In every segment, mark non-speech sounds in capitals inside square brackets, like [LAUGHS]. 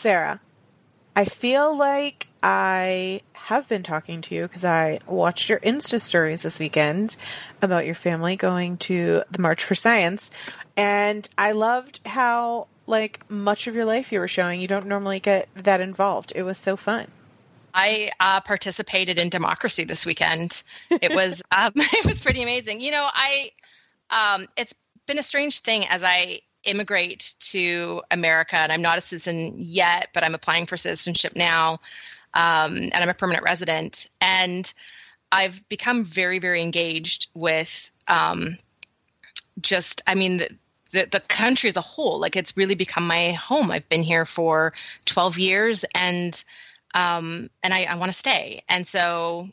Sarah, I feel like I have been talking to you because I watched your Insta stories this weekend about your family going to the March for Science. And I loved how, like, much of your life you were showing. You don't normally get that involved. It was so fun. I uh, participated in democracy this weekend. It was [LAUGHS] um, [LAUGHS] it was pretty amazing. You know, I um, it's been a strange thing as I immigrate to America, and I'm not a citizen yet, but I'm applying for citizenship now, um, and I'm a permanent resident. And I've become very, very engaged with um, just, I mean, the, the, the country as a whole. Like it's really become my home. I've been here for 12 years, and um, and I, I want to stay. And so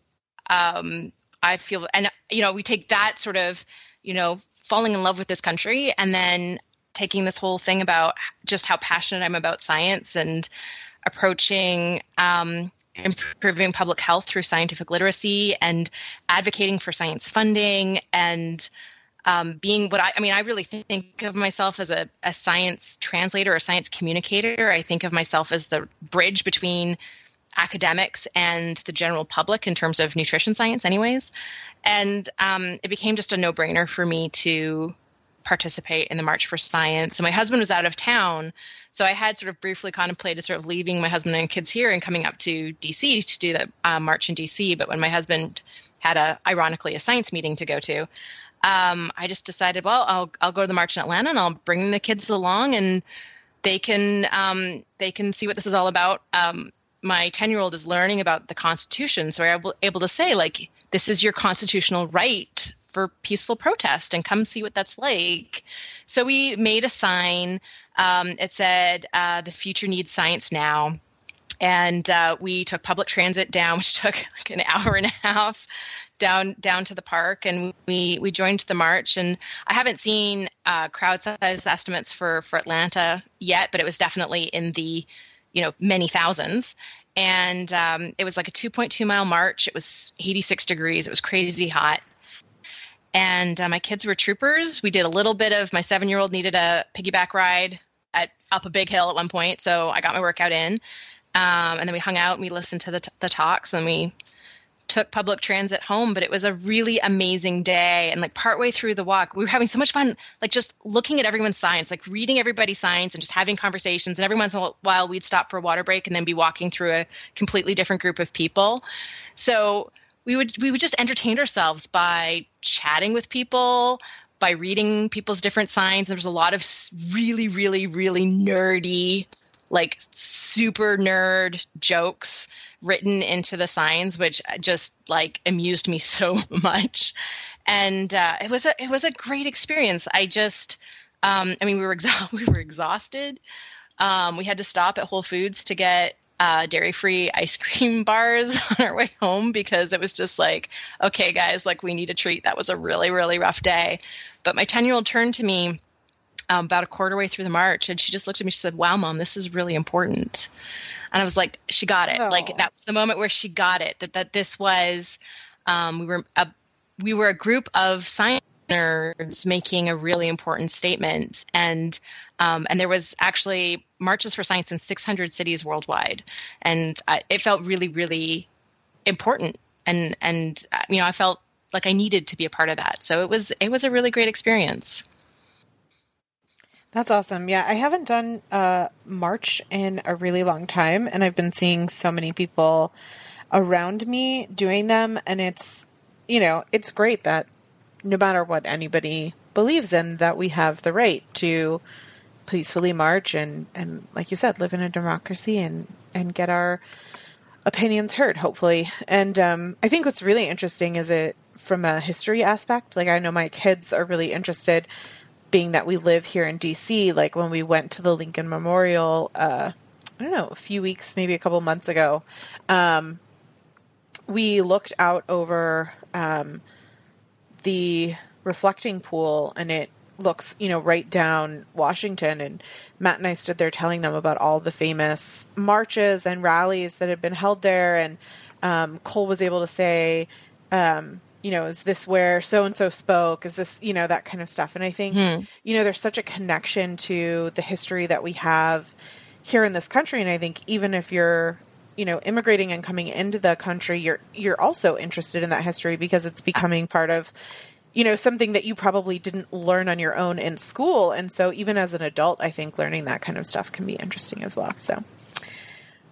um, I feel, and you know, we take that sort of, you know, falling in love with this country, and then taking this whole thing about just how passionate I'm about science and approaching um, improving public health through scientific literacy and advocating for science funding and um, being what I, I mean, I really think of myself as a, a science translator or a science communicator. I think of myself as the bridge between academics and the general public in terms of nutrition science, anyways. And um, it became just a no brainer for me to participate in the March for Science. And my husband was out of town, so I had sort of briefly contemplated sort of leaving my husband and kids here and coming up to DC to do the uh, march in DC. But when my husband had a, ironically, a science meeting to go to, um, I just decided, well, I'll I'll go to the march in Atlanta and I'll bring the kids along and they can um, they can see what this is all about. Um, my 10 year old is learning about the Constitution, so I'm able to say like, this is your constitutional right for peaceful protest and come see what that's like. So we made a sign. Um, it said, uh, "The future needs science now." And uh, we took public transit down, [LAUGHS] which took like an hour and a half down down to the park, and we we joined the march. And I haven't seen uh, crowd size estimates for for Atlanta yet, but it was definitely in the you know many thousands and um, it was like a 2.2 mile march it was 86 degrees it was crazy hot and uh, my kids were troopers. We did a little bit of my seven year old needed a piggyback ride at up a big hill at one point, so I got my workout in. Um, and then we hung out and we listened to the, t- the talks and we took public transit home but it was a really amazing day and like partway through the walk we were having so much fun like just looking at everyone's science like reading everybody's science and just having conversations and every once in a while we'd stop for a water break and then be walking through a completely different group of people so we would we would just entertain ourselves by chatting with people by reading people's different signs. There's a lot of really really really nerdy like super nerd jokes written into the signs which just like amused me [LAUGHS] so much. And uh, it was a it was a great experience. I just um, i mean we were [LAUGHS] exa- we were exhausted. Um, we had to stop at whole foods to get uh, dairy free ice cream [LAUGHS] bars [LAUGHS] on our way home because it was just like, okay, guys, like we need a treat. That was a really, really rough day. But my 10 year old turned to me um, about a quarter way through the march and she just looked at me. She said, Wow, mom, this is really important. And I was like, She got it. Oh. Like that was the moment where she got it that, that this was, um, we were a, we were a group of science nerds making a really important statement and um, and there was actually marches for science in 600 cities worldwide, and it felt really, really important. And and uh, you know, I felt like I needed to be a part of that. So it was it was a really great experience. That's awesome. Yeah, I haven't done a march in a really long time, and I've been seeing so many people around me doing them, and it's you know it's great that no matter what anybody believes in, that we have the right to peacefully march and, and like you said, live in a democracy and, and get our opinions heard, hopefully. And um, I think what's really interesting is it from a history aspect. Like I know my kids are really interested, being that we live here in DC. Like when we went to the Lincoln Memorial, uh, I don't know, a few weeks, maybe a couple months ago, um, we looked out over um, the reflecting pool, and it looks, you know, right down Washington. And Matt and I stood there telling them about all the famous marches and rallies that had been held there. And um, Cole was able to say, um, you know, is this where so and so spoke? Is this, you know, that kind of stuff. And I think, hmm. you know, there's such a connection to the history that we have here in this country. And I think even if you're, you know, immigrating and coming into the country, you're you're also interested in that history because it's becoming part of you know, something that you probably didn't learn on your own in school. And so even as an adult, I think learning that kind of stuff can be interesting as well. So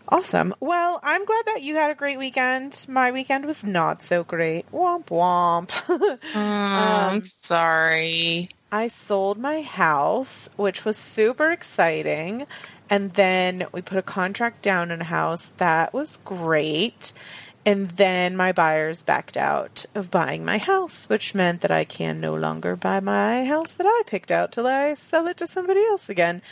awesome. Well, I'm glad that you had a great weekend. My weekend was not so great. Womp womp. [LAUGHS] mm, um, sorry. I sold my house, which was super exciting. And then we put a contract down in a house that was great. And then my buyers backed out of buying my house, which meant that I can no longer buy my house that I picked out till I sell it to somebody else again.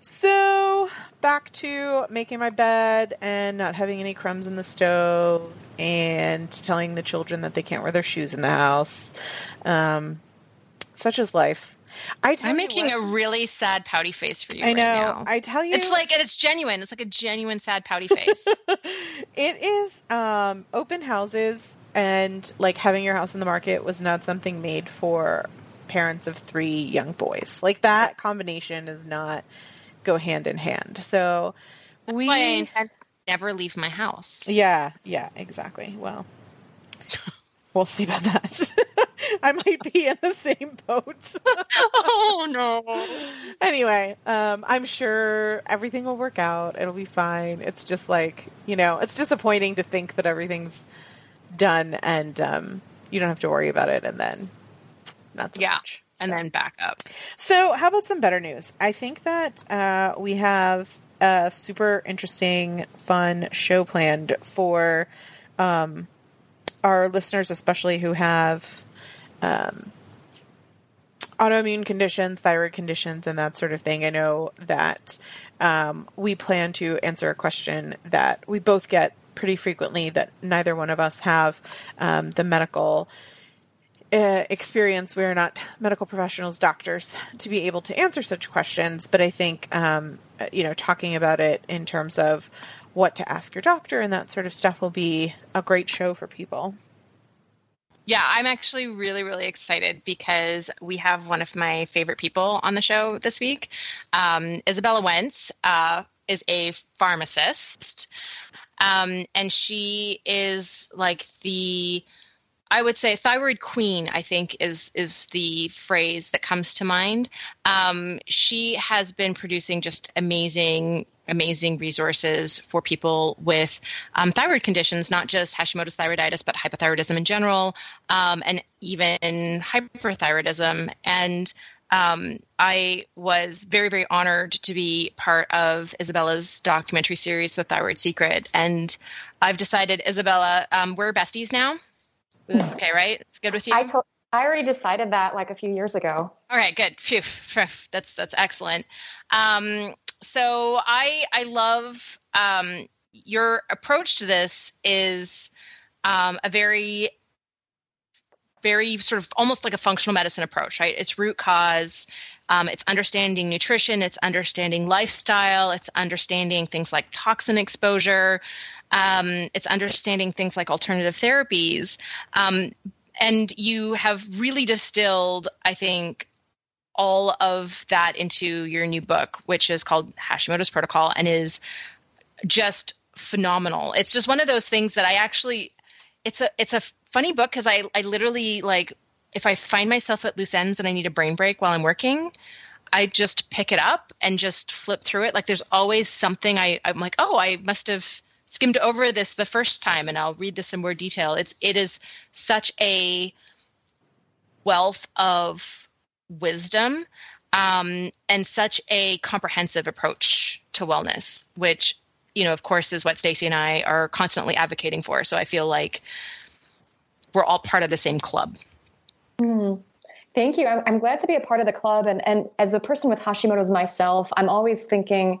So back to making my bed and not having any crumbs in the stove and telling the children that they can't wear their shoes in the house. Um, such is life. I am making what, a really sad pouty face for you. I know. Right now. I tell you, it's like and it's genuine. It's like a genuine sad pouty face. [LAUGHS] it is um, open houses and like having your house in the market was not something made for parents of three young boys. Like that combination does not go hand in hand. So That's we I intend to never leave my house. Yeah, yeah, exactly. Well, [LAUGHS] we'll see about that. [LAUGHS] I might be in the same boat. [LAUGHS] oh no. Anyway, um, I'm sure everything will work out. It'll be fine. It's just like you know, it's disappointing to think that everything's done and um, you don't have to worry about it, and then not so yeah. much. So. And then back up. So, how about some better news? I think that uh, we have a super interesting, fun show planned for um, our listeners, especially who have um, autoimmune conditions, thyroid conditions, and that sort of thing. I know that um, we plan to answer a question that we both get pretty frequently that neither one of us have um, the medical uh, experience. We are not medical professionals, doctors, to be able to answer such questions. But I think, um, you know, talking about it in terms of what to ask your doctor and that sort of stuff will be a great show for people. Yeah, I'm actually really, really excited because we have one of my favorite people on the show this week. Um, Izabella Wentz uh, is a pharmacist, um, and she is like the I would say thyroid queen. I think is is the phrase that comes to mind. Um, she has been producing just amazing amazing resources for people with um, thyroid conditions, not just Hashimoto's thyroiditis, but hypothyroidism in general, um, and even hyperthyroidism. And um, I was very, very honored to be part of Izabella's documentary series, The Thyroid Secret. And I've decided, Izabella, um, we're besties now. That's okay, right? It's good with you. I told. I already decided that like a few years ago. All right, good. Phew, that's that's excellent. Um, so I I love um, your approach to this is um, a very very sort of almost like a functional medicine approach, right? It's root cause, um, it's understanding nutrition, it's understanding lifestyle, it's understanding things like toxin exposure, um, it's understanding things like alternative therapies. Um, and you have really distilled, I think, all of that into your new book, which is called Hashimoto's Protocol and is just phenomenal. It's just one of those things that I actually it's a it's a funny book because I I literally like if I find myself at loose ends and I need a brain break while I'm working, I just pick it up and just flip through it. Like there's always something I I'm like, "Oh, I must have skimmed over this the first time and I'll read this in more detail." It's it is such a wealth of wisdom um, and such a comprehensive approach to wellness, which you know, of course, is what Stacy and I are constantly advocating for. So I feel like we're all part of the same club. Mm. Thank you. I'm, I'm glad to be a part of the club. And, and as a person with Hashimoto's myself, I'm always thinking,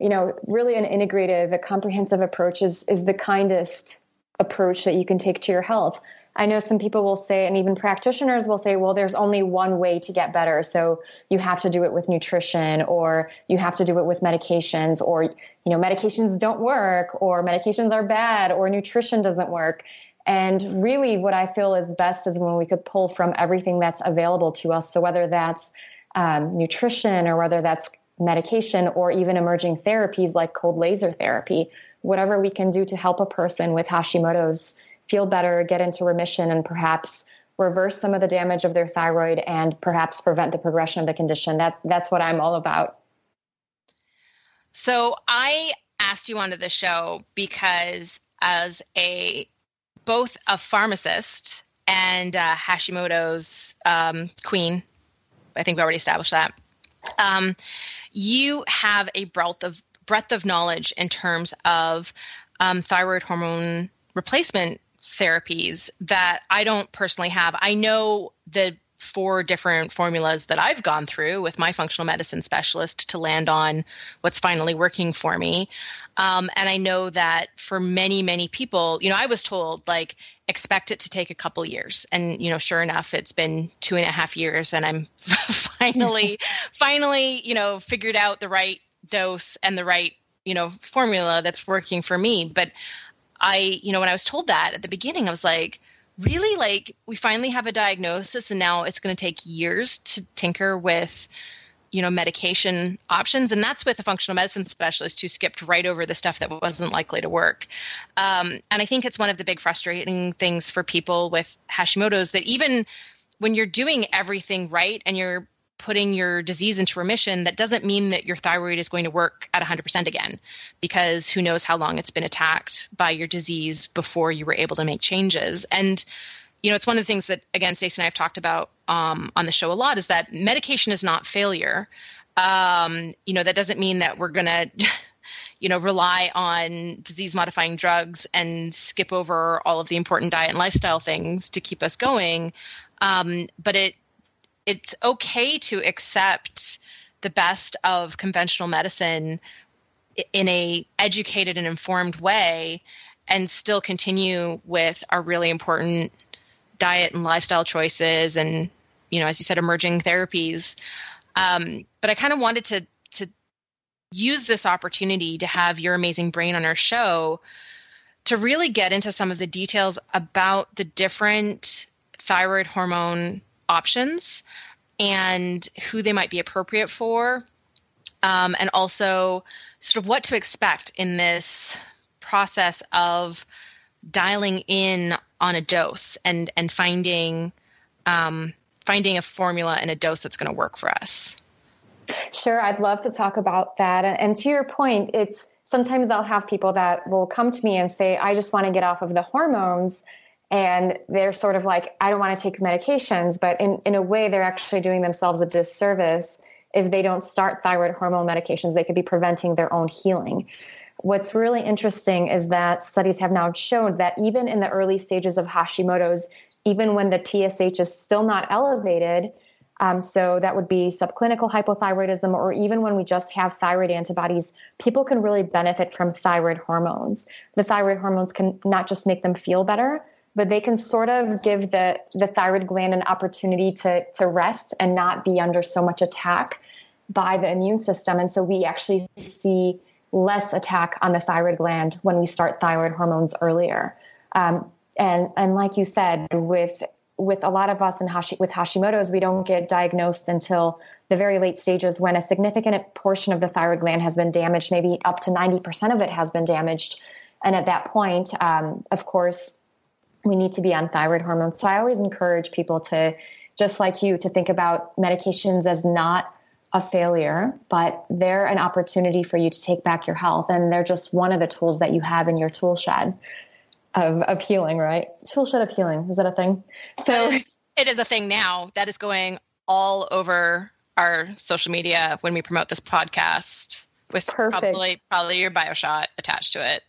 you know, really an integrative, a comprehensive approach is, is the kindest approach that you can take to your health. I know some people will say, and even practitioners will say, well, there's only one way to get better. So you have to do it with nutrition or you have to do it with medications or, you know, medications don't work or medications are bad or nutrition doesn't work. And really, what I feel is best is when we could pull from everything that's available to us. So, whether that's um, nutrition or whether that's medication or even emerging therapies like cold laser therapy, whatever we can do to help a person with Hashimoto's feel better, get into remission, and perhaps reverse some of the damage of their thyroid and perhaps prevent the progression of the condition. That, that's what I'm all about. So, I asked you onto the show because as a both a pharmacist and uh, Hashimoto's um, queen. I think we already established that. Um, you have a breadth of breadth of knowledge in terms of um, thyroid hormone replacement therapies that I don't personally have. I know the four different formulas that I've gone through with my functional medicine specialist to land on what's finally working for me. Um, and I know that for many, many people, you know, I was told like expect it to take a couple years. And, you know, sure enough, it's been two and a half years and I'm [LAUGHS] finally, [LAUGHS] finally, you know, figured out the right dose and the right, you know, formula that's working for me. But I, you know, when I was told that at the beginning, I was like, really? Like we finally have a diagnosis and now it's going to take years to tinker with you know medication options? And that's with a functional medicine specialist who skipped right over the stuff that wasn't likely to work. Um, and i think it's one of the big frustrating things for people with hashimoto's that even when you're doing everything right and you're putting your disease into remission, that doesn't mean that your thyroid is going to work at 100% again, because who knows how long it's been attacked by your disease before you were able to make changes. And, you know, it's one of the things that, again, Stacy and I have talked about um, on the show a lot is that medication is not failure. Um, you know, that doesn't mean that we're going [LAUGHS] to. you know rely on disease modifying drugs and skip over all of the important diet and lifestyle things to keep us going um, but it it's okay to accept the best of conventional medicine in a educated and informed way and still continue with our really important diet and lifestyle choices and you know as you said emerging therapies. Um, but i kind of wanted to to use this opportunity to have your amazing brain on our show to really get into some of the details about the different thyroid hormone options and who they might be appropriate for, um, and also sort of what to expect in this process of dialing in on a dose and and finding um, finding a formula and a dose that's going to work for us. Sure, I'd love to talk about that. And to your point, it's sometimes I'll have people that will come to me and say, I just want to get off of the hormones and they're sort of like i don't want to take medications but in, in a way they're actually doing themselves a disservice if they don't start thyroid hormone medications they could be preventing their own healing what's really interesting is that studies have now shown that even in the early stages of hashimoto's even when the tsh is still not elevated um, so that would be subclinical hypothyroidism, or even when we just have thyroid antibodies, people can really benefit from thyroid hormones. The thyroid hormones can not just make them feel better, but they can sort of give the, the thyroid gland an opportunity to, to rest and not be under so much attack by the immune system. And so we actually see less attack on the thyroid gland when we start thyroid hormones earlier. Um, and, and like you said, with, with a lot of us in Hashi, with Hashimoto's, we don't get diagnosed until the very late stages when a significant portion of the thyroid gland has been damaged, maybe up to 90% of it has been damaged. And at that point, um, of course, we need to be on thyroid hormones. So I always encourage people to, just like you, to think about medications as not a failure, but they're an opportunity for you to take back your health. And they're just one of the tools that you have in your tool shed of, of healing, right? Tool shed of healing. Is that a thing? So [LAUGHS] it is a thing now that is going all over our social media when we promote this podcast. with Perfect. probably probably your bio shot attached to it.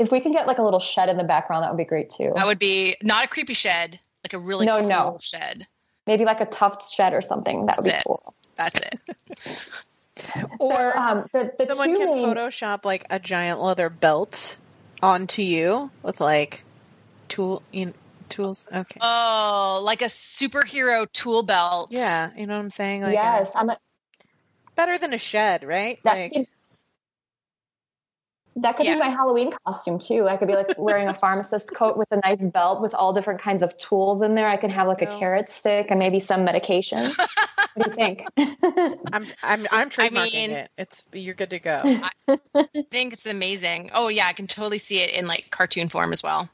If we can get like a little shed in the background, that would be great too. That would be not a creepy shed, like a really No, cool no. shed. Maybe like a Tuff Shed or something. That would be That's it. cool. That's it. [LAUGHS] Or so, um, the, the someone two can main, Photoshop like a giant leather belt onto you with like tool you know, tools. Okay. Oh, like a superhero tool belt. yeah, you know what I'm saying? Like yes, uh, I'm a, better than a shed, right? that, like that could Yeah. be my Halloween costume too. I could be like wearing a [LAUGHS] pharmacist coat with a nice belt with all different kinds of tools in there. I can have like Yeah. a carrot stick and maybe some medication. [LAUGHS] what do you think? [LAUGHS] I'm I'm I'm trademarking mean- it. It's you're good to go. I think it's amazing. Oh yeah, I can totally see it in like cartoon form as well.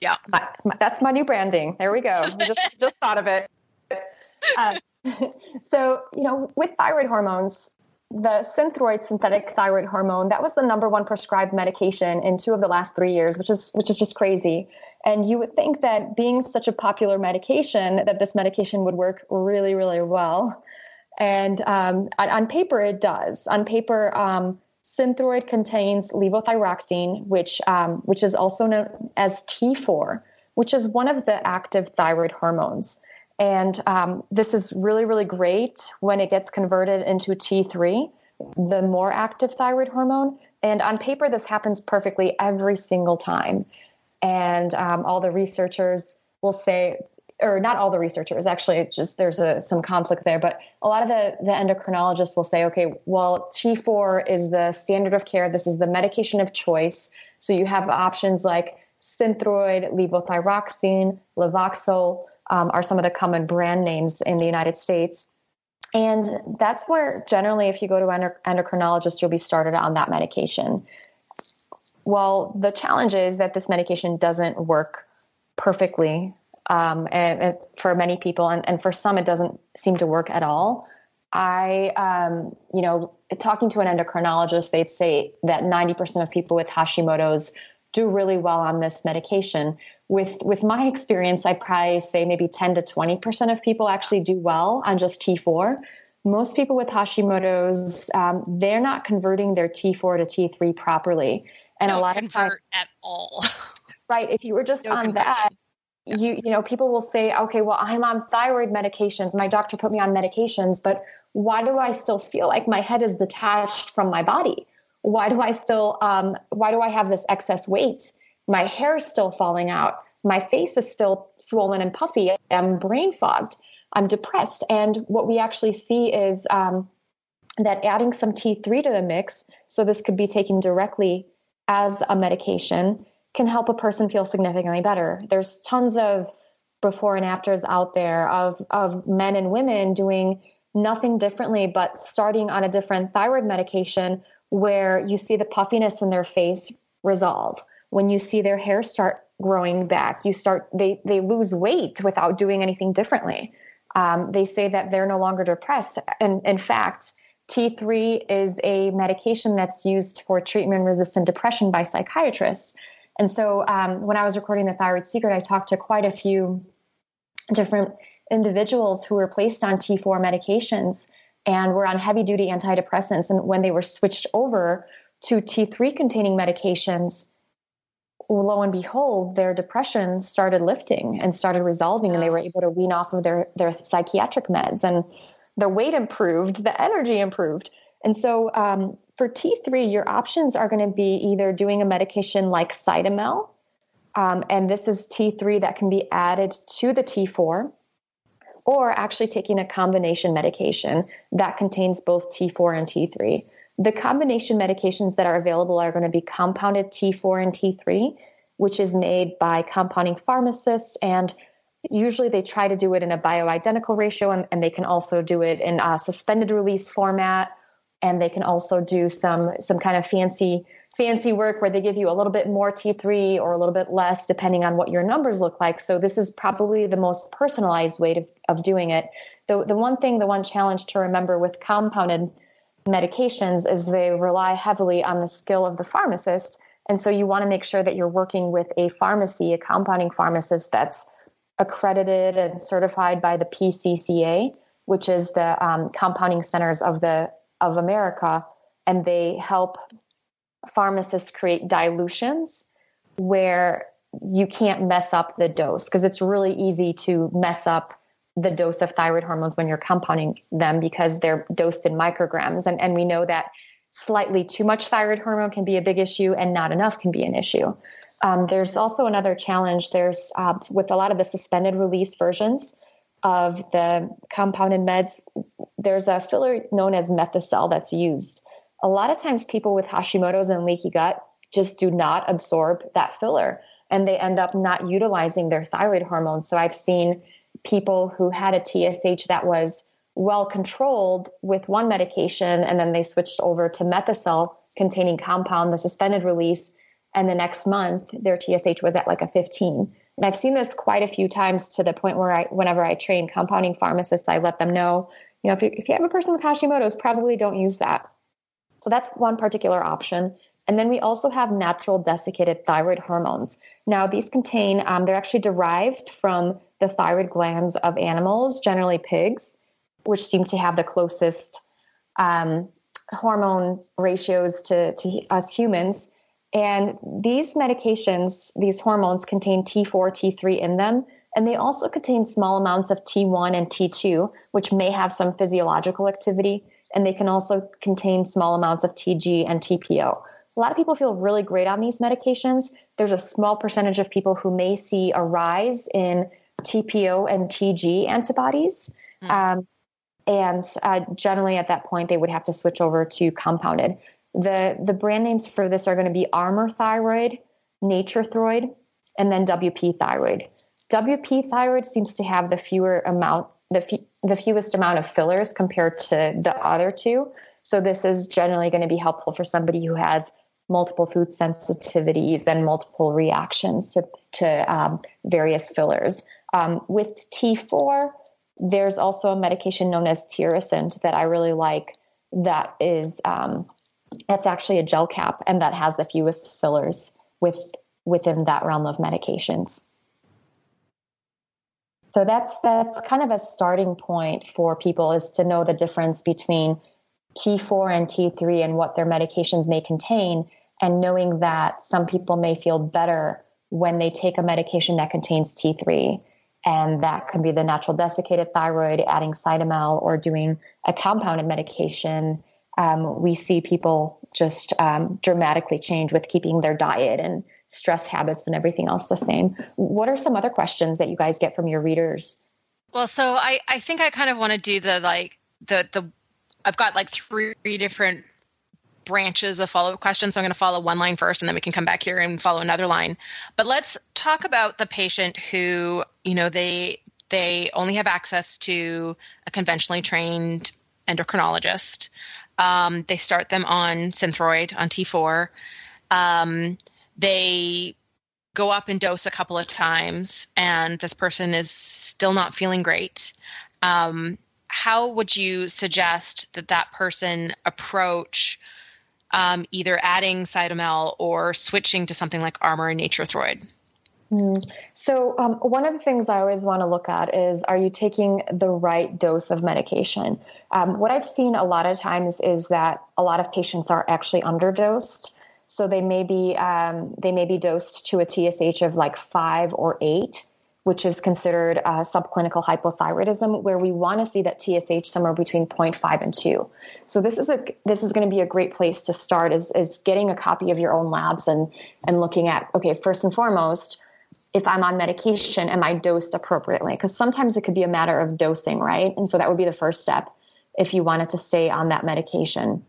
Yeah. My- my- that's my new branding. There we go. I just just thought of it. Um, so you know, with thyroid hormones, the Synthroid synthetic thyroid hormone that was the number one prescribed medication in two of the last three years, which is which is just crazy. And you would think that being such a popular medication, that this medication would work really, really well. And um, on, paper, it does. On paper, um, Synthroid contains levothyroxine, which um, which is also known as T4, which is one of the active thyroid hormones. And um, this is really, really great when it gets converted into T3, the more active thyroid hormone. And on paper, this happens perfectly every single time. And um, all the researchers will say, or not all the researchers, actually, just there's a, some conflict there, but a lot of the, the endocrinologists will say, okay, well, T4 is the standard of care. This is the medication of choice. So you have options like Synthroid, levothyroxine, Levoxyl um, are some of the common brand names in the United States. And that's where generally, if you go to an endo- endocrinologist, you'll be started on that medication. Well, the challenge is that this medication doesn't work perfectly um, and, and for many people, and, and for some, it doesn't seem to work at all. I, um, you know, talking to an endocrinologist, they'd say that 90% of people with Hashimoto's do really well on this medication. With with my experience, I'd probably say maybe 10 to 20% of people actually do well on just T4. Most people with Hashimoto's, um, they're not converting their T4 to T3 properly. And a Don't lot of times, convert at all. [LAUGHS] right, if you were just No on conversion. that, you you know people will say okay well i'm on thyroid medications my doctor put me on medications but why do i still feel like my head is detached from my body why do i still um, why do i have this excess weight? My hair is still falling out. My face is still swollen and puffy. I'm brain fogged. I'm depressed. And what we actually see is um, that adding some t3 to the mix so this could be taken directly as a medication can help a person feel significantly better. There's tons of before and afters out there of of men and women doing nothing differently but starting on a different thyroid medication where you see the puffiness in their face resolve. When you see their hair start growing back, you start they they lose weight without doing anything differently. Um, they say that they're no longer depressed, and in fact, T3 is a medication that's used for treatment resistant depression by psychiatrists. And so um, when I was recording The Thyroid Secret, I talked to quite a few different individuals who were placed on T4 medications and were on heavy duty antidepressants. And when they were switched over to T3 containing medications, lo and behold, their depression started lifting and started resolving, and they were able to wean off of their, their psychiatric meds. And the weight improved, the energy improved. And so um, for T3, your options are going to be either doing a medication like Cytomel, um, and this is T3 that can be added to the T4, or actually taking a combination medication that contains both T4 and T3. The combination medications that are available are going to be compounded T4 and T3, which is made by compounding pharmacists and usually they try to do it in a bioidentical ratio and, and they can also do it in a suspended release format and they can also do some some kind of fancy fancy work where they give you a little bit more T3 or a little bit less depending on what your numbers look like. So this is probably the most personalized way to, of doing it. The the one thing, the one challenge to remember with compounded medications is they rely heavily on the skill of the pharmacist. And so you want to make sure that you're working with a pharmacy, a compounding pharmacist that's accredited and certified by the PCCA, which is the um, Compounding Centers of the of America. and they help pharmacists create dilutions where you can't mess up the dose because it's really easy to mess up the dose of thyroid hormones when you're compounding them because they're dosed in micrograms. And, and we know that slightly too much thyroid hormone can be a big issue and not enough can be an issue. Um, there's also another challenge. There's uh, with a lot of the suspended release versions of the compounded meds, there's a filler known as Methocel that's used. A lot of times, people with Hashimoto's and leaky gut just do not absorb that filler and they end up not utilizing their thyroid hormones. So I've seen people who had a TSH that was well controlled with one medication and then they switched over to Methocel containing compound, the suspended release, and the next month their TSH was at like a 15. And I've seen this quite a few times to the point where I, whenever I train compounding pharmacists, I let them know, you know, if you, if you have a person with Hashimoto's, probably don't use that. So that's one particular option. And then we also have natural desiccated thyroid hormones. Now, these contain, um, they're actually derived from the thyroid glands of animals, generally pigs, which seem to have the closest um, hormone ratios to, to us humans. And these medications, these hormones contain T4, T3 in them. And they also contain small amounts of T1 and T2, which may have some physiological activity. And they can also contain small amounts of TG and TPO. A lot of people feel really great on these medications. There's a small percentage of people who may see a rise in TPO and TG antibodies. Mm. Um, and uh, generally, at that point, they would have to switch over to compounded. The the brand names for this are going to be Armour Thyroid, Nature Throid, and then WP Thyroid. WP Thyroid seems to have the fewer amount the the fewest amount of fillers compared to the other two. So this is generally going to be helpful for somebody who has multiple food sensitivities and multiple reactions to, to um, various fillers. Um, with T4, there's also a medication known as Tirosint that I really like. That is um, it's actually a gel cap and that has the fewest fillers with within that realm of medications. So that's that's kind of a starting point for people is to know the difference between T4 and T3 and what their medications may contain and knowing that some people may feel better when they take a medication that contains T3 and that can be the natural desiccated thyroid adding cytomel or doing a compounded medication. Um, we see people just um, dramatically change with keeping their diet and stress habits and everything else the same. What are some other questions that you guys get from your readers? Well, so I, I think I kind of want to do the like the the I've got like three different branches of follow up questions. So I'm going to follow one line first and then we can come back here and follow another line. But let's talk about the patient who, you know, they they only have access to a conventionally trained endocrinologist. Um, they start them on Synthroid on T4. Um, they go up in dose a couple of times, and this person is still not feeling great. Um, how would you suggest that that person approach um, either adding Cytomel or switching to something like Armour and Nature Throid? Mm. So, um, one of the things I always want to look at is are you taking the right dose of medication? Um, what I've seen a lot of times is that a lot of patients are actually underdosed. So they may be um, they may be dosed to a TSH of like five or eight, which is considered a subclinical hypothyroidism, where we want to see that TSH somewhere between 0.5 and 2. So this is a this is going to be a great place to start is is getting a copy of your own labs and and looking at okay first and foremost if I'm on medication, am I dosed appropriately? Because sometimes it could be a matter of dosing, right? And so that would be the first step if you wanted to stay on that medication.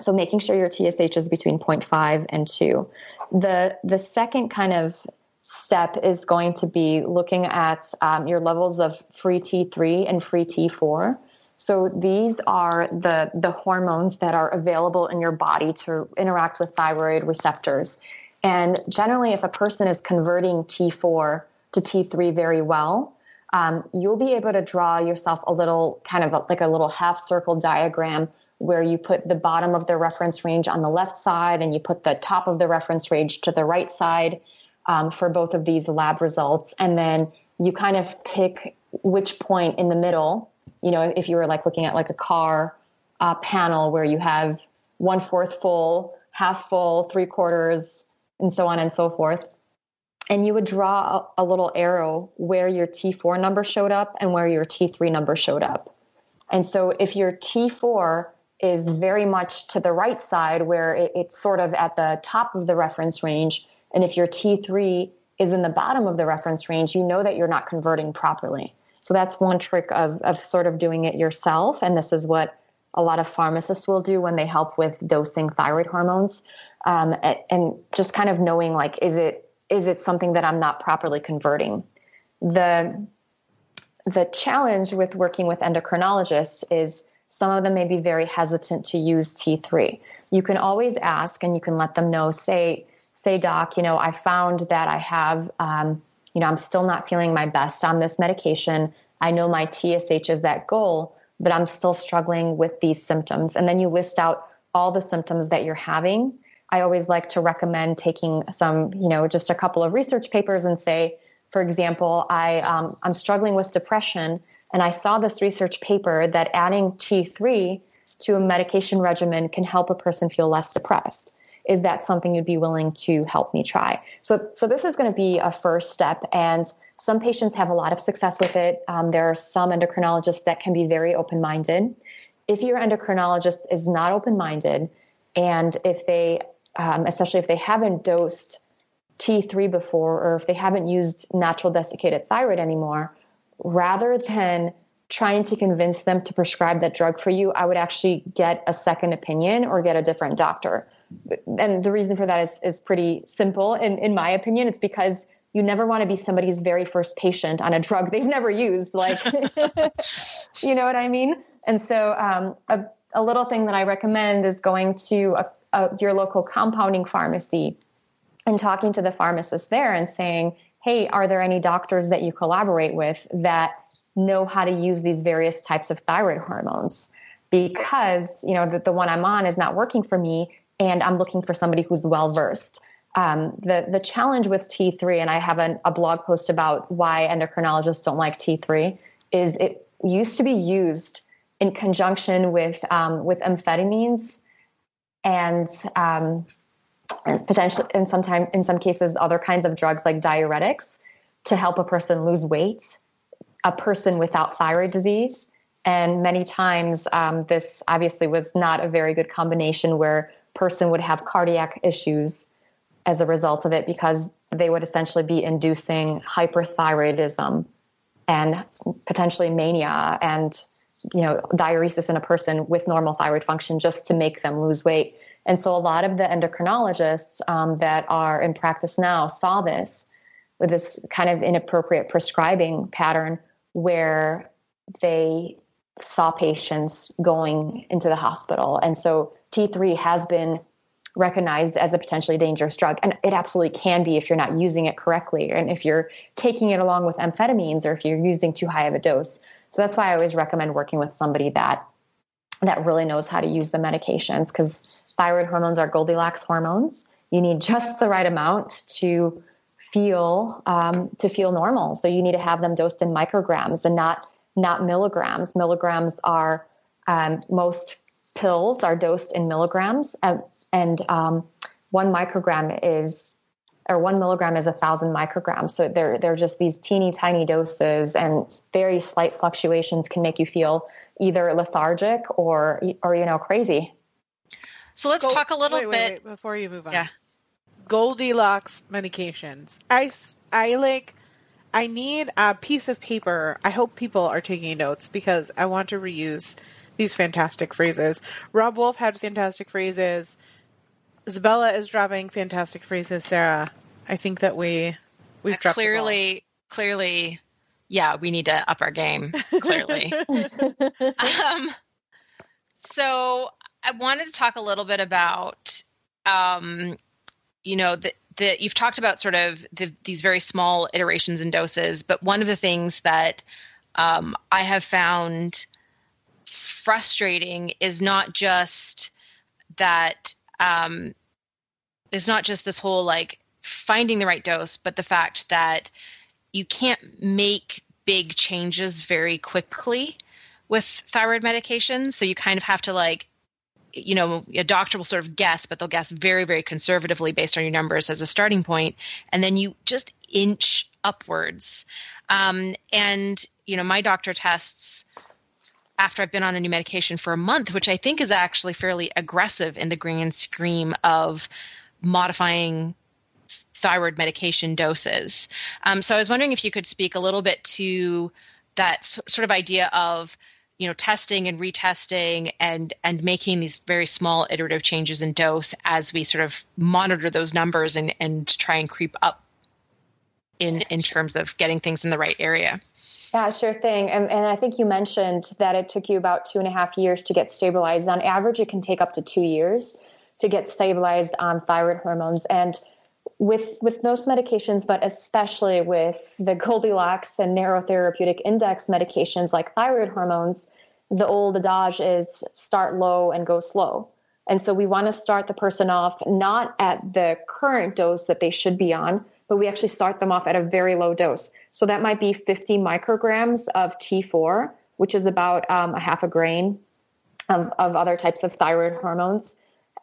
So making sure your TSH is between 0.5 and 2. The the second kind of step is going to be looking at um, your levels of free T3 and free T4. So these are the the hormones that are available in your body to interact with thyroid receptors. And generally, if a person is converting T4 to T3 very well, um, you'll be able to draw yourself a little kind of a, like a little half circle diagram where you put the bottom of the reference range on the left side and you put the top of the reference range to the right side um, for both of these lab results. And then you kind of pick which point in the middle, you know, if you were like looking at like a car uh, panel where you have one fourth full, half full, three quarters, and so on and so forth. And you would draw a, a little arrow where your T4 number showed up and where your T3 number showed up. And so if your T4 is very much to the right side, where it, it's sort of at the top of the reference range, and if your T3 is in the bottom of the reference range, you know that you're not converting properly. So that's one trick of, of sort of doing it yourself. And this is what a lot of pharmacists will do when they help with dosing thyroid hormones. Um, and just kind of knowing like, is it, is it something that I'm not properly converting? The, the challenge with working with endocrinologists is some of them may be very hesitant to use T3. You can always ask and you can let them know, say, say, doc, you know, I found that I have, um, you know, I'm still not feeling my best on this medication. I know my TSH is that goal, but I'm still struggling with these symptoms. And then you list out all the symptoms that you're having. I always like to recommend taking some, you know, just a couple of research papers and say, for example, I, um, I'm struggling with depression, and I saw this research paper that adding T3 to a medication regimen can help a person feel less depressed is that something you'd be willing to help me try? So, so this is going to be a first step, and some patients have a lot of success with it. Um, there are some endocrinologists that can be very open minded. If your endocrinologist is not open minded, and if they, um, especially if they haven't dosed T3 before, or if they haven't used natural desiccated thyroid anymore, rather than trying to convince them to prescribe that drug for you, I would actually get a second opinion or get a different doctor and the reason for that is is pretty simple. In in my opinion, it's because you never want to be somebody's very first patient on a drug they've [LAUGHS] never used. Like, [LAUGHS] you know what I mean? And so, um, a, a little thing that I recommend is going to a, a, your local compounding pharmacy and talking to the pharmacist there and saying, "Hey, are there any doctors that you collaborate with that know how to use these various types of thyroid hormones?" Because you know the, the one I'm on is not working for me and I'm looking for somebody who's well versed. Um, the the challenge with T3, and I have an, a blog post about why endocrinologists don't like T3, is it used to be used in conjunction with um, with amphetamines and um, and potentially in some in some cases other kinds of drugs like diuretics to help a person lose weight, a person without thyroid disease. And many times, um, this obviously was not a very good combination where person would have cardiac issues as a result of it because they would essentially be inducing hyperthyroidism and potentially mania and you know diuresis in a person with normal thyroid function just to make them lose weight and so a lot of the endocrinologists um, that are in practice now saw this with this kind of inappropriate prescribing pattern where they saw patients going into the hospital and so T3 has been recognized as a potentially dangerous drug. And it absolutely can be if you're not using it correctly and if you're taking it along with amphetamines or if you're using too high of a dose. So that's why I always recommend working with somebody that that really knows how to use the medications because thyroid hormones are Goldilocks hormones. You need just the right amount to feel um, to feel normal. So you need to have them dosed in micrograms and not not milligrams. Milligrams are um, most pills are dosed in milligrams, and, and um, one microgram is or one milligram is a thousand micrograms. So they're they're just these teeny tiny doses, and very slight fluctuations can make you feel either lethargic or or you know crazy. So let's talk a little wait, bit wait, before you move on. Yeah. Goldilocks medications. I I like. I need a piece of paper. I hope people are taking notes because I want to reuse these fantastic phrases. Robb Wolf had fantastic phrases. Izabella is dropping fantastic phrases. Sarah, I think that we we've uh, clearly clearly yeah we need to up our game clearly [LAUGHS] [LAUGHS] um, so i wanted to talk a little bit about um, you know that that you've talked about sort of the, these very small iterations and doses but one of the things that um, i have found frustrating is not just that um, there's not just this whole like finding the right dose, but the fact that you can't make big changes very quickly with thyroid medications. So you kind of have to like you know, a doctor will sort of guess, but they'll guess very, very conservatively based on your numbers as a starting point, and then you just inch upwards. Um, and you know, my doctor tests after I've been on a new medication for a month, which I think is actually fairly aggressive in the grand scheme of modifying thyroid medication doses. Um, so I was wondering if you could speak a little bit to that sort of idea of you know testing and retesting and and making these very small iterative changes in dose as we sort of monitor those numbers and and try and creep up in in terms of getting things in the right area yeah, sure thing. And, and I think you mentioned that it took you about two and a half years to get stabilized. On average, it can take up to two years to get stabilized on thyroid hormones. And with with most medications, but especially with the Goldilocks and narrow therapeutic index medications like thyroid hormones, the old adage is start low and go slow. And so we want to start the person off not at the current dose that they should be on, but we actually start them off at a very low dose. So that might be 50 micrograms of T4, which is about um, a half a grain of, of, other types of thyroid hormones.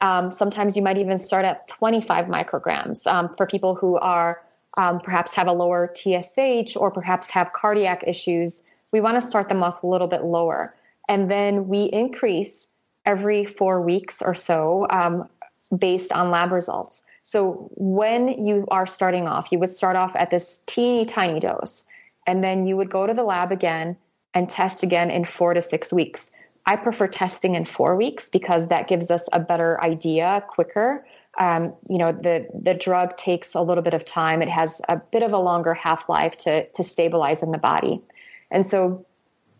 Um, sometimes you might even start at 25 micrograms um, for people who are um, perhaps have a lower TSH or perhaps have cardiac issues. We want to start them off a little bit lower. And then we increase every four weeks or so um, based on lab results. So when you are starting off, you would start off at this teeny tiny dose, and then you would go to the lab again and test again in four to six weeks. I prefer testing in four weeks because that gives us a better idea quicker. Um, you know, the the drug takes a little bit of time. It has a bit of a longer half life to to stabilize in the body, and so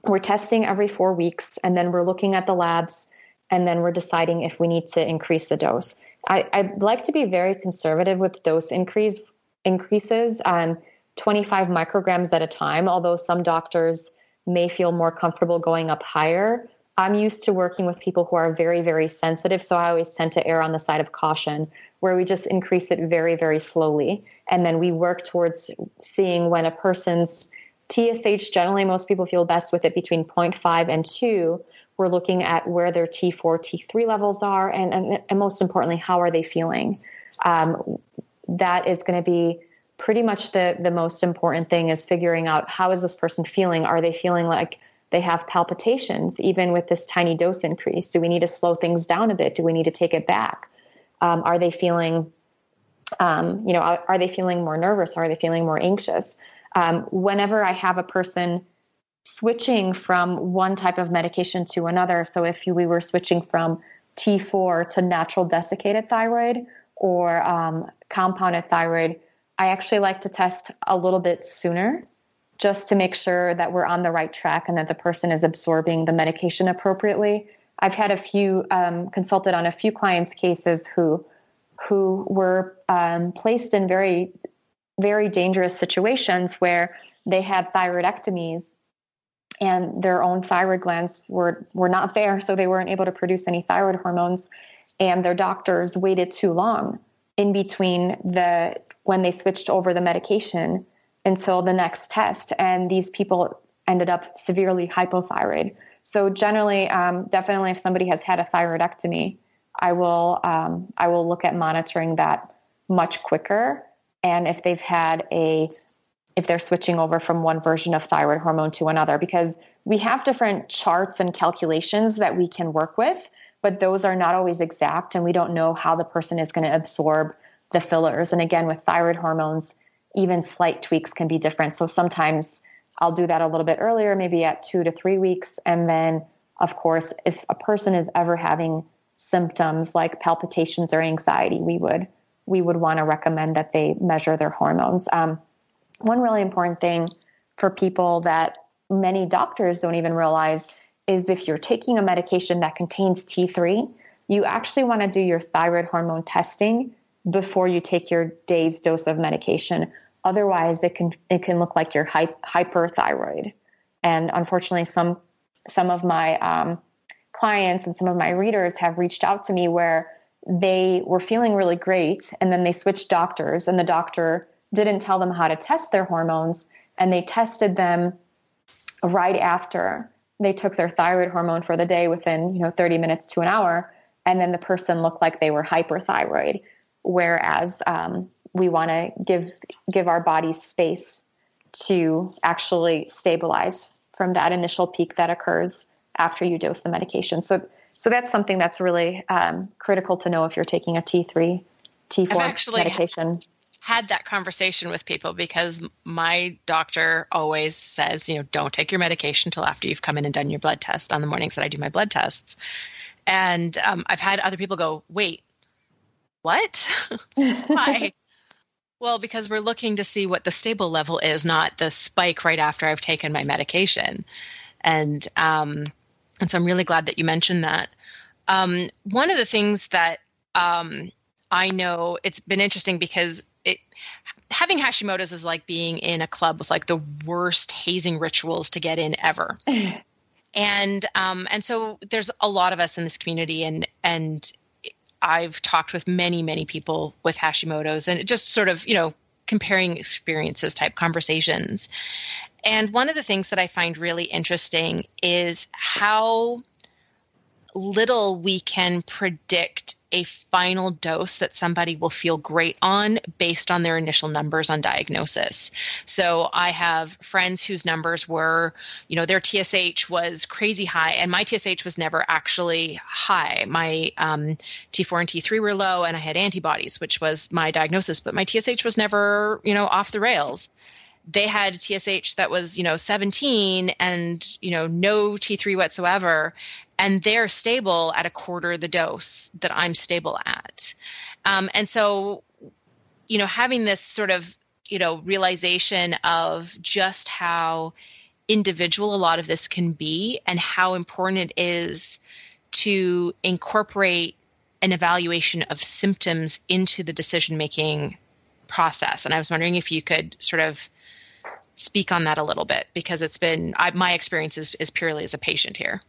we're testing every four weeks, and then we're looking at the labs, and then we're deciding if we need to increase the dose. I, I'd like to be very conservative with dose increase increases on 25 micrograms at a time, although some doctors may feel more comfortable going up higher. I'm used to working with people who are very, very sensitive, so I always tend to err on the side of caution, where we just increase it very, very slowly. And then we work towards seeing when a person's TSH, generally, most people feel best with it between 0.5 and 2. We're looking at where their T4, T3 levels are, and, and, and most importantly, how are they feeling? Um, that is going to be pretty much the, the most important thing is figuring out how is this person feeling? Are they feeling like they have palpitations even with this tiny dose increase? Do we need to slow things down a bit? Do we need to take it back? Um, are they feeling, um, you know, are, are, they feeling more nervous? Are they feeling more anxious? Um, whenever I have a person switching from one type of medication to another. So if we were switching from T4 to natural desiccated thyroid or um, compounded thyroid, I actually like to test a little bit sooner just to make sure that we're on the right track and that the person is absorbing the medication appropriately. I've had a few um, consulted on a few clients' cases who who were um, placed in very very dangerous situations where they had thyroidectomies and their own thyroid glands were were not there so they weren't able to produce any thyroid hormones and their doctors waited too long in between the when they switched over the medication until the next test and these people ended up severely hypothyroid. So generally um, definitely if somebody has had a thyroidectomy i will um, i will look at monitoring that much quicker. And if they've had a if they're switching over from one version of thyroid hormone to another because we have different charts and calculations that we can work with but those are not always exact and we don't know how the person is going to absorb the fillers. And again with thyroid hormones even slight tweaks can be different. So sometimes i'll do that a little bit earlier maybe at 2 to 3 weeks. And then of course if a person is ever having symptoms like palpitations or anxiety we would we would want to recommend that they measure their hormones. Um, one really important thing for people that many doctors don't even realize is if you're taking a medication that contains T3, you actually want to do your thyroid hormone testing before you take your day's dose of medication. Otherwise, it can it can look like you're hyperthyroid. And unfortunately, some some of my um, clients and some of my readers have reached out to me where they were feeling really great, and then they switched doctors, and the doctor didn't tell them how to test their hormones and they tested them right after they took their thyroid hormone for the day within you know 30 minutes to an hour and then the person looked like they were hyperthyroid. Whereas um, we want to give give our bodies space to actually stabilize from that initial peak that occurs after you dose the medication. So, so that's something that's really um, critical to know if you're taking a T3, T4 medication. Had that conversation with people because my doctor always says, you know, don't take your medication until after you've come in and done your blood test on the mornings that I do my blood tests. And um, I've had other people go, wait, what? [LAUGHS] Why? [LAUGHS] Well, because we're looking to see what the stable level is, not the spike right after I've taken my medication. And um, and so I'm really glad that you mentioned that. Um, one of the things that um, I know it's been interesting because it having Hashimoto's is like being in a club with like the worst hazing rituals to get in ever. [LAUGHS] and um, and so there's a lot of us in this community, and and I've talked with many, many people with Hashimoto's and just sort of, you know, comparing experiences type conversations. And one of the things that I find really interesting is how little we can predict a final dose that somebody will feel great on based on their initial numbers on diagnosis. So I have friends whose numbers were, you know, their TSH was crazy high, and my TSH was never actually high. My um, T4 and T3 were low, and I had antibodies, which was my diagnosis, but my TSH was never, you know, off the rails they had TSH that was, you know, 17 and, you know, no T3 whatsoever. And they're stable at a quarter of the dose that I'm stable at. Um, and so, you know, having this sort of, you know, realization of just how individual a lot of this can be and how important it is to incorporate an evaluation of symptoms into the decision making process. And I was wondering if you could sort of speak on that a little bit because it's been I, my experience is, is purely as a patient here.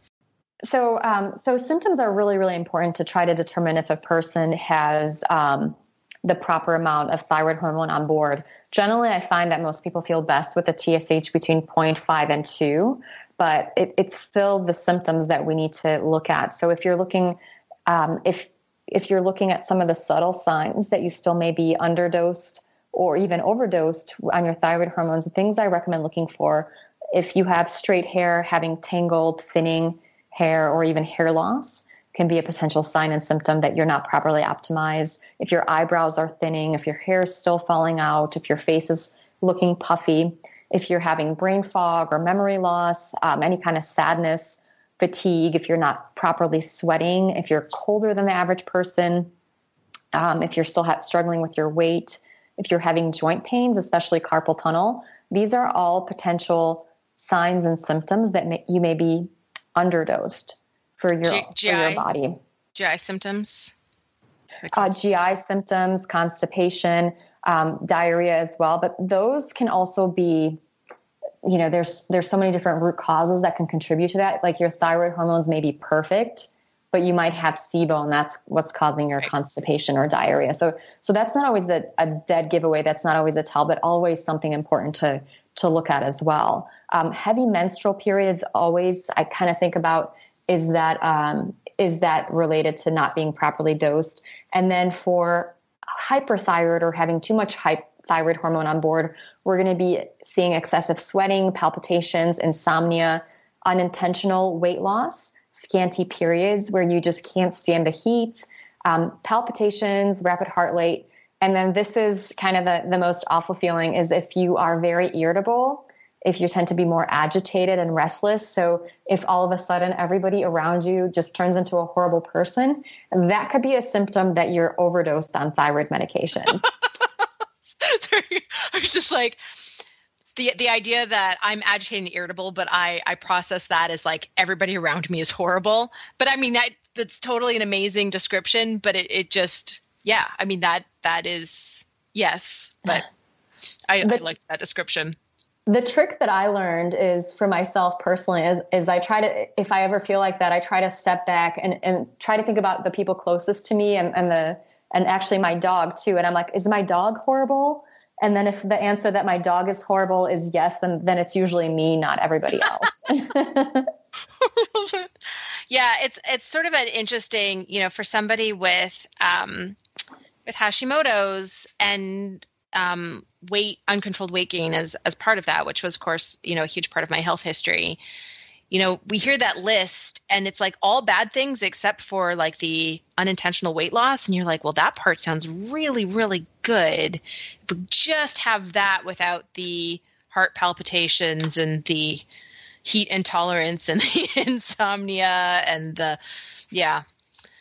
So, um, so symptoms are really, really important to try to determine if a person has um, the proper amount of thyroid hormone on board. Generally, I find that most people feel best with a TSH between 0.5 and 2, but it, it's still the symptoms that we need to look at. So, if you're looking, um, if if you're looking at some of the subtle signs that you still may be underdosed or even overdosed on your thyroid hormones, the things I recommend looking for if you have straight hair, having tangled, thinning hair, or even hair loss can be a potential sign and symptom that you're not properly optimized. If your eyebrows are thinning, if your hair is still falling out, if your face is looking puffy, if you're having brain fog or memory loss, um, any kind of sadness, fatigue, if you're not properly sweating, if you're colder than the average person, um, if you're still ha- struggling with your weight, if you're having joint pains, especially carpal tunnel, these are all potential signs and symptoms that may, you may be underdosed for your, G- for your body. GI symptoms? Uh, GI symptoms, constipation, um, diarrhea as well. But those can also be, you know, there's there's so many different root causes that can contribute to that. Like your thyroid hormones may be perfect, but you might have SIBO and that's what's causing your right. constipation or diarrhea. So so that's not always a, a, dead giveaway. That's not always a tell, but always something important to to look at as well. Um, heavy menstrual periods always I kind of think about is that um, is that related to not being properly dosed, and then for hyperthyroid or having too much thyroid hormone on board, we're going to be seeing excessive sweating, palpitations, insomnia, unintentional weight loss scanty periods where you just can't stand the heat, um, palpitations, rapid heart rate. And then this is kind of the, the most awful feeling is if you are very irritable, if you tend to be more agitated and restless. So if all of a sudden everybody around you just turns into a horrible person, that could be a symptom that you're overdosed on thyroid medications. [LAUGHS] Sorry, I was just like, the the idea that I'm agitated and irritable, but I I process that as like everybody around me is horrible. But I mean that that's totally an amazing description. But it it just yeah, I mean that that is yes, but I, I liked that description. The trick that I learned is for myself personally is is I try to if I ever feel like that, I try to step back and, and try to think about the people closest to me and, and the and actually my dog too. And I'm like, is my dog horrible? And then if the answer that my dog is horrible is yes, then then it's usually me, not everybody else. [LAUGHS] [LAUGHS] Yeah, it's it's sort of an interesting, you know, for somebody with um, with Hashimoto's and um, weight uncontrolled weight gain as as part of that, which was, of course, you know, a huge part of my health history. You know, we hear that list, and it's like all bad things except for like the unintentional weight loss, and you're like, well, that part sounds really, really good. If we just have that without the heart palpitations and the heat intolerance and [LAUGHS] the insomnia and the yeah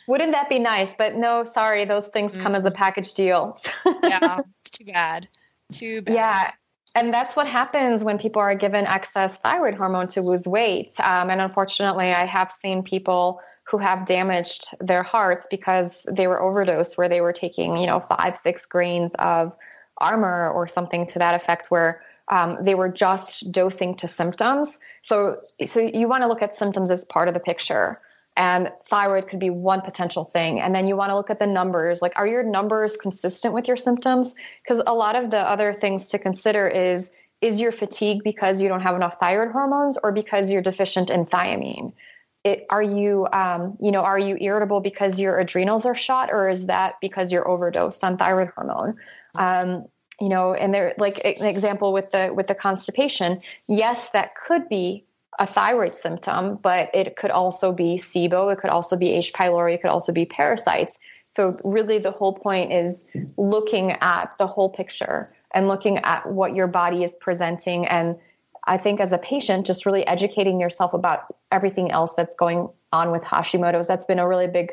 wouldn't that be nice but no sorry those things mm-hmm. come as a mm-hmm. package deal yeah [LAUGHS] it's too bad too bad yeah and that's what happens when people are given excess thyroid hormone to lose weight um, and unfortunately i have seen people who have damaged their hearts because they were overdosed where they were taking you know five six grains of Armour or something to that effect where um, they were just dosing to symptoms. So, so you want to look at symptoms as part of the picture. And thyroid could be one potential thing. And then you want to look at the numbers. Like, are your numbers consistent with your symptoms? Because a lot of the other things to consider is is your fatigue because you don't have enough thyroid hormones or because you're deficient in thiamine? It, are you um, you know are you irritable because your adrenals are shot or is that because you're overdosed on thyroid hormone um, you know and there like an example with the with the constipation yes that could be a thyroid symptom but it could also be sibo it could also be h. pylori it could also be parasites. So really the whole point is looking at the whole picture and looking at what your body is presenting. And i think as a patient just really educating yourself about everything else that's going on with hashimoto's that's been a really big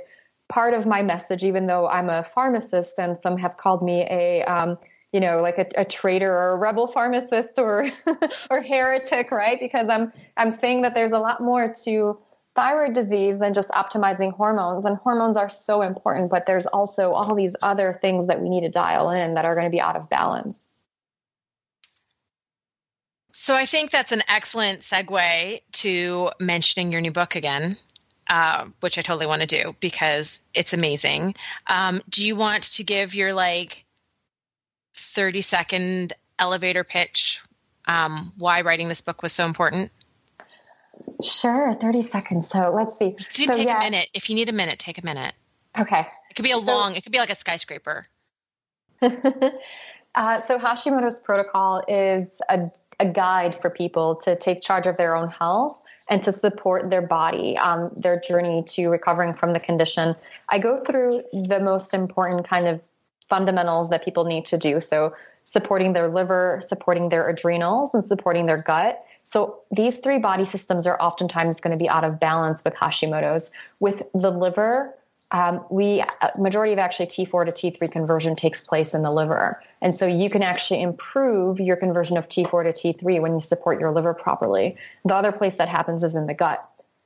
part of my message even though i'm a pharmacist and some have called me a um, you know, like a, a traitor or a rebel pharmacist or [LAUGHS] or heretic, right? Because I'm I'm saying that there's a lot more to thyroid disease than just optimizing hormones. And hormones are so important, but there's also all these other things that we need to dial in that are going to be out of balance. So I think that's an excellent segue to mentioning your new book again. Uh, which I totally want to do because it's amazing. Um, do you want to give your like 30 second elevator pitch um, why writing this book was so important? Sure, 30 seconds. So let's see. You can so, take yeah. a minute. If you need a minute, take a minute. Okay. It could be a so, long, it could be like a skyscraper. [LAUGHS] uh, so Hashimoto's protocol is a, a guide for people to take charge of their own health and to support their body on their journey to recovering from the condition. I go through the most important kind of fundamentals that people need to do. So, supporting their liver, supporting their adrenals, and supporting their gut. So, these three body systems are oftentimes going to be out of balance with Hashimoto's. With the liver, um, we uh, majority of actually T4 to T3 conversion takes place in the liver, and so you can actually improve your conversion of T4 to T3 when you support your liver properly. The other place that happens is in the gut.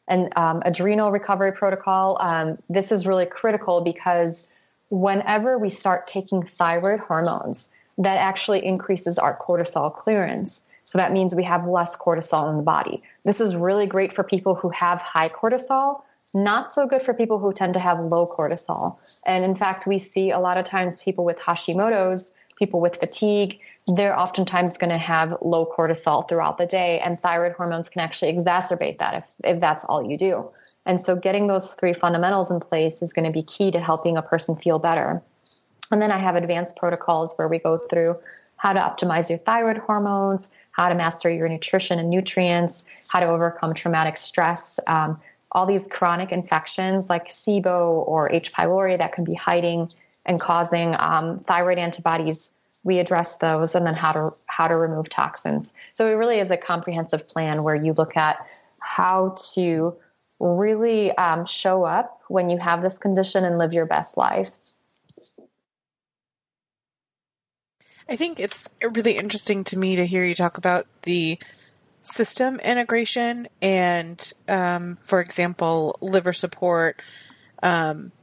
And um, adrenal recovery protocol. Um, this is really critical because whenever we start taking thyroid hormones, that actually increases our cortisol clearance. So that means we have less cortisol in the body. This is really great for people who have high cortisol, not so good for people who tend to have low cortisol. And in fact, we see a lot of times people with Hashimoto's, people with fatigue, they're oftentimes going to have low cortisol throughout the day, and thyroid hormones can actually exacerbate that if, if that's all you do. And so getting those three fundamentals in place is going to be key to helping a person feel better. And then I have advanced protocols where we go through how to optimize your thyroid hormones, how to master your nutrition and nutrients, how to overcome traumatic stress, um, all these chronic infections like SIBO or H. pylori that can be hiding and causing um, thyroid antibodies. We address those, and then how to how to remove toxins. So it really is a comprehensive plan where you look at how to really um, show up when you have this condition and live your best life. I think it's really interesting to me to hear you talk about the system integration and, um, for example, liver support, um,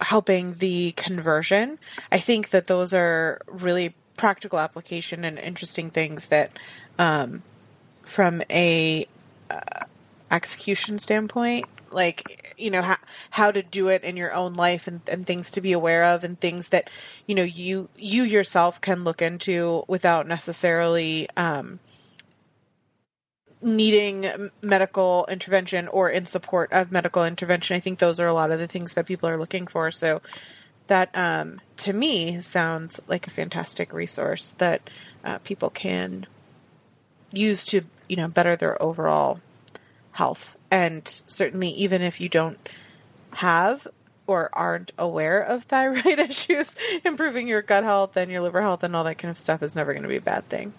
helping the conversion. I think that those are really practical application and interesting things that, um, from a uh, execution standpoint like you know how, how to do it in your own life and, and things to be aware of and things that you know you you yourself can look into without necessarily um, needing medical intervention or in support of medical intervention. I think those are a lot of the things that people are looking for. So that um, to me sounds like a fantastic resource that uh, people can use to you know better their overall health and certainly even if you don't have or aren't aware of thyroid [LAUGHS] issues improving your gut health and your liver health and all that kind of stuff is never going to be a bad thing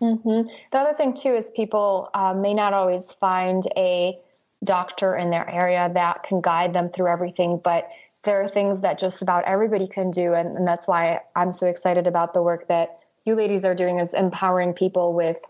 mm-hmm. the other thing too is people uh, may not always find a doctor in their area that can guide them through everything but there are things that just about everybody can do and, and that's why i'm so excited about the work that you ladies are doing is empowering people with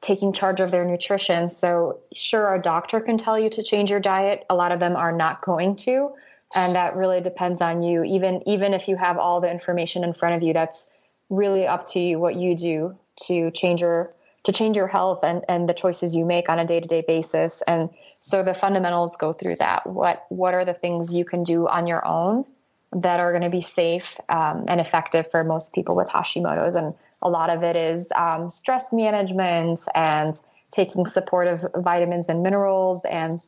taking charge of their nutrition. So sure a doctor can tell you to change your diet. A lot of them are not going to. And that really depends on you. Even even if you have all the information in front of you that's really up to you what you do to change your to change your health and and the choices you make on a day-to-day basis. And so the fundamentals go through that. What what are the things you can do on your own that are going to be safe um, and effective for most people with Hashimoto's? And a lot of it is um, stress management and taking supportive vitamins and minerals and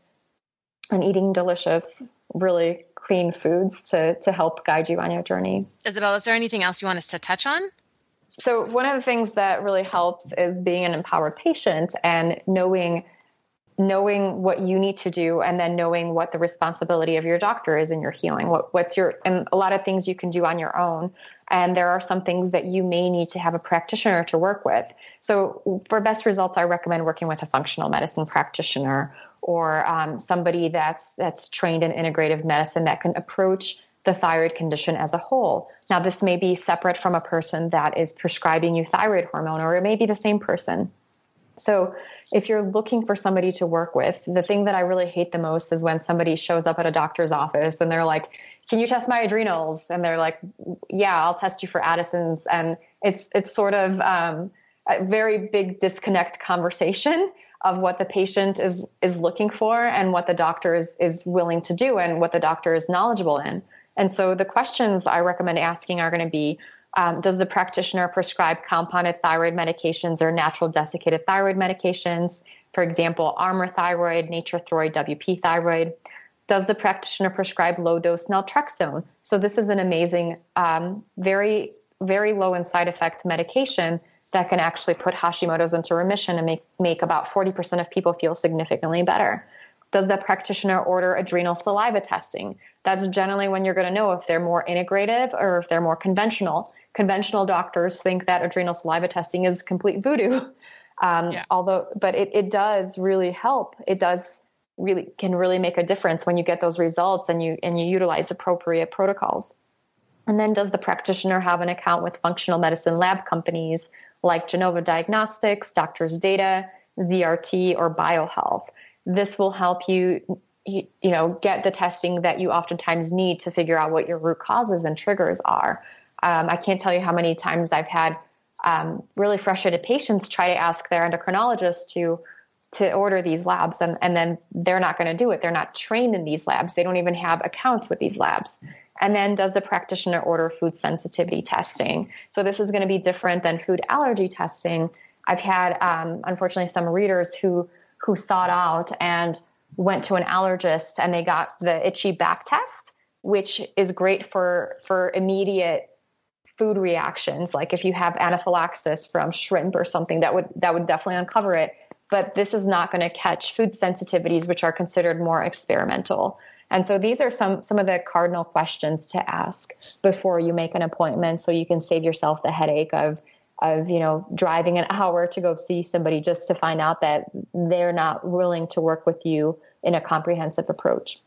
and eating delicious, really clean foods to to help guide you on your journey. Isabel, is there anything else you want us to touch on? So one of the things that really helps is being an empowered patient and knowing knowing what you need to do and then knowing what the responsibility of your doctor is in your healing what, what's your and a lot of things you can do on your own and there are some things that you may need to have a practitioner to work with so for best results i recommend working with a functional medicine practitioner or um, somebody that's that's trained in integrative medicine that can approach the thyroid condition as a whole. Now, this may be separate from a person that is prescribing you thyroid hormone, or it may be the same person. So, if you're looking for somebody to work with, the thing that I really hate the most is when somebody shows up at a doctor's office and they're like, "Can you test my adrenals?" And they're like, "Yeah, I'll test you for Addison's." And it's it's sort of um, a very big disconnect conversation of what the patient is is looking for and what the doctor is is willing to do and what the doctor is knowledgeable in. And so the questions I recommend asking are going to be um, does the practitioner prescribe compounded thyroid medications or natural desiccated thyroid medications? For example, Armour Thyroid, Nature-Throid, WP Thyroid. Does the practitioner prescribe low dose naltrexone? So, this is an amazing, um, very, very low in side effect medication that can actually put Hashimoto's into remission and make, make about 40% of people feel significantly better. Does the practitioner order adrenal saliva testing? That's generally when you're going to know if they're more integrative or if they're more conventional conventional doctors think that adrenal saliva testing is complete voodoo. [LAUGHS] Um, yeah. Although, but it, it does really help. It does really can really make a difference when you get those results and you and you utilize appropriate protocols. And then, does the practitioner have an account with functional medicine lab companies like Genova Diagnostics, Doctors Data, ZRT, or BioHealth? This will help you you, know get the testing that you oftentimes need to figure out what your root causes and triggers are um, I can't tell you how many times I've had um, really frustrated patients try to ask their endocrinologist to to order these labs and, and then they're not going to do it. They're not trained in these labs. They don't even have accounts with these labs. And then does the practitioner order food sensitivity testing? So this is going to be different than food allergy testing. I've had, um, unfortunately, some readers who who sought out and went to an allergist and they got the itchy back test, which is great for for immediate food reactions like if you have anaphylaxis from shrimp or something that would that would definitely uncover it but this is not going to catch food sensitivities which are considered more experimental and so these are some some of the cardinal questions to ask before you make an appointment so you can save yourself the headache of of you know driving an [LAUGHS] hour to go see somebody just to find out that they're not willing to work with you in a comprehensive approach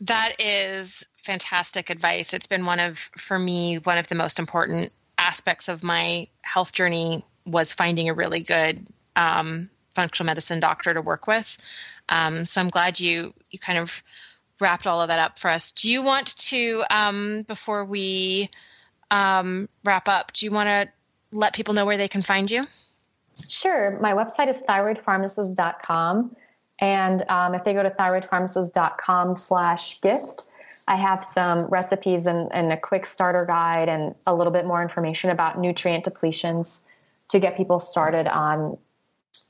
that is fantastic advice. It's been one of, for me, one of the most important aspects of my health journey was finding a really good um, functional medicine doctor to work with. Um, so I'm glad you you kind of wrapped all of that up for us. Do you want to, um, before we um, wrap up, do you want to let people know where they can find you? Sure. My website is thyroidpharmacist.com. And um, if they go to thyroidpharmacist.com slash gift, I have some recipes and, and, a quick starter guide and a little bit more information about nutrient depletions to get people started on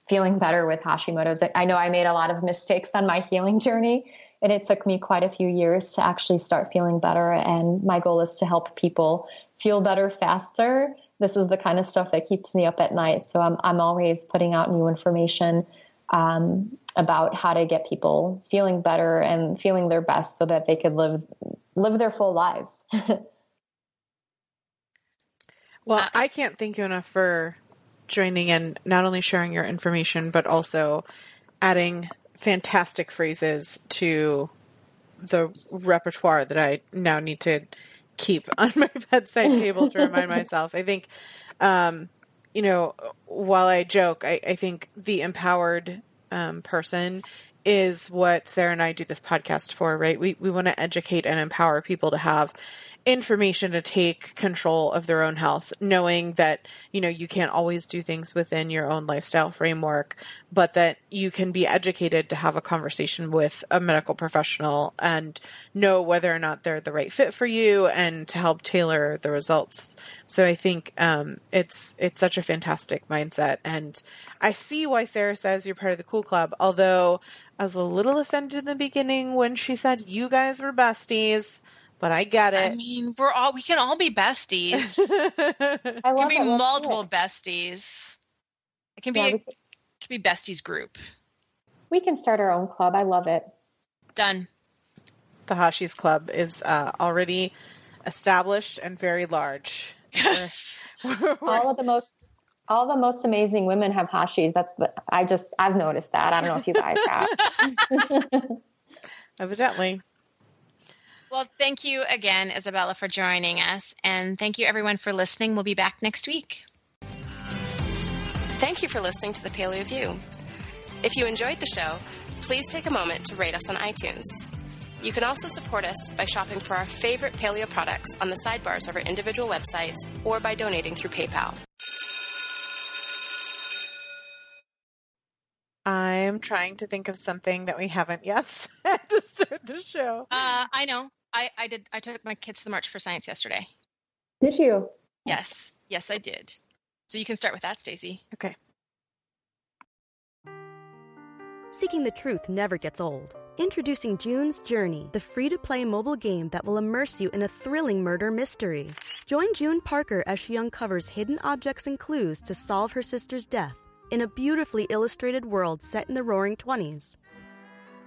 feeling better with Hashimoto's. I know I made a lot of mistakes on my healing journey, and it took me quite a few years to actually start feeling better. And my goal is to help people feel better faster. This is the kind of stuff that keeps me up at night. So I'm, I'm always putting out new information um, about how to get people feeling better and feeling their best so that they could live live their full lives. [LAUGHS] well, I can't thank you enough for joining and not only sharing your information but also adding fantastic phrases to the repertoire that I now need to keep [LAUGHS] on my bedside table to remind myself. I think, um, you know, while I joke, I, I think the empowered um, person is what Sarah and I do this podcast for, right? We we want to educate and empower people to have information to take control of their own health, knowing that, you know, you can't always do things within your own lifestyle framework, but that you can be educated to have a conversation with a medical professional and know whether or not they're the right fit for you and to help tailor the results. So I think um, it's it's such a fantastic mindset. And I see why Sarah says you're part of the cool club, although I was a little offended in the beginning when she said you guys were besties but I get it. I mean, we're all we can all be besties. [LAUGHS] it can be multiple besties. It can be yeah, a, it can be besties group. We can start our own club. I love it. Done. The Hashi's Club is uh, already established and very large. Yes. [LAUGHS] all of the most all the most amazing women have hashis. That's the I just I've noticed that. I don't know if you guys have. [LAUGHS] Evidently. Well, thank you again, Izabella, for joining us. And thank you, everyone, for listening. We'll be back next week. Thank you for listening to the Paleo View. If you enjoyed the show, please take a moment to rate us on iTunes. You can also support us by shopping for our favorite paleo products on the sidebars of our individual websites or by donating through PayPal. I'm trying to think of something that we haven't yet [LAUGHS] said to start the show. Uh, I know. I, I did. I took my kids to the March for Science yesterday. Did you? Yes. Yes, I did. So you can start with that, Stacy. Okay. Seeking the truth never gets old. Introducing June's Journey, the free to play mobile game that will immerse you in a thrilling murder mystery. Join June Parker as she uncovers hidden objects and clues to solve her sister's death in a beautifully illustrated world set in the roaring 20s.